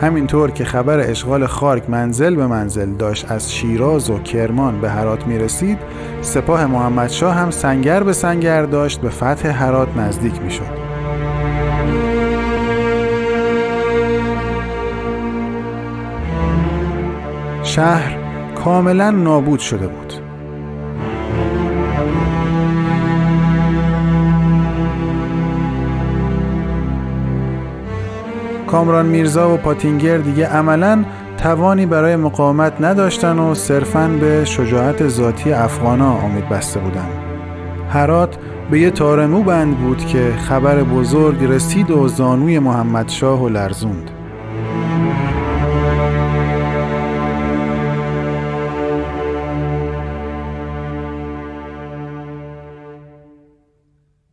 همینطور که خبر اشغال خارک منزل به منزل داشت از شیراز و کرمان به هرات می رسید سپاه محمدشاه هم سنگر به سنگر داشت به فتح هرات نزدیک می شد. شهر کاملا نابود شده بود کامران میرزا و پاتینگر دیگه عملا توانی برای مقاومت نداشتن و صرفا به شجاعت ذاتی افغانا امید بسته بودن. هرات به یه تارمو بند بود که خبر بزرگ رسید و زانوی محمد شاه و لرزوند.